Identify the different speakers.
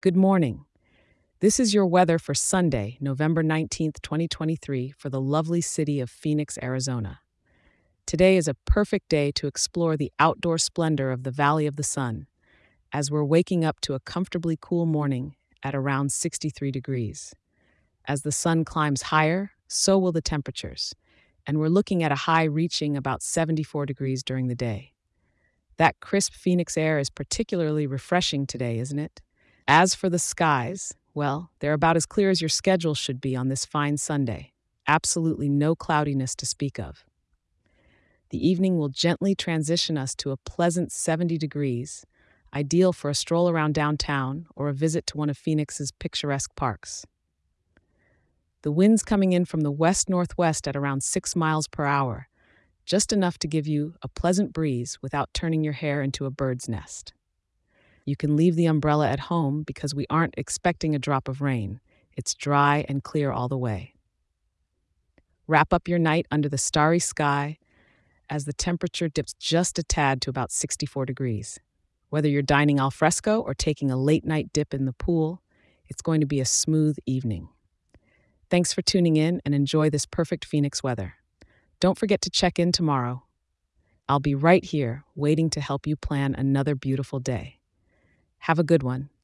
Speaker 1: Good morning. This is your weather for Sunday, November 19th, 2023, for the lovely city of Phoenix, Arizona. Today is a perfect day to explore the outdoor splendor of the Valley of the Sun, as we're waking up to a comfortably cool morning at around 63 degrees. As the sun climbs higher, so will the temperatures, and we're looking at a high reaching about 74 degrees during the day. That crisp Phoenix air is particularly refreshing today, isn't it? As for the skies, well, they're about as clear as your schedule should be on this fine Sunday. Absolutely no cloudiness to speak of. The evening will gently transition us to a pleasant 70 degrees, ideal for a stroll around downtown or a visit to one of Phoenix's picturesque parks. The wind's coming in from the west northwest at around 6 miles per hour, just enough to give you a pleasant breeze without turning your hair into a bird's nest. You can leave the umbrella at home because we aren't expecting a drop of rain. It's dry and clear all the way. Wrap up your night under the starry sky as the temperature dips just a tad to about 64 degrees. Whether you're dining al fresco or taking a late night dip in the pool, it's going to be a smooth evening. Thanks for tuning in and enjoy this perfect Phoenix weather. Don't forget to check in tomorrow. I'll be right here waiting to help you plan another beautiful day. Have a good one.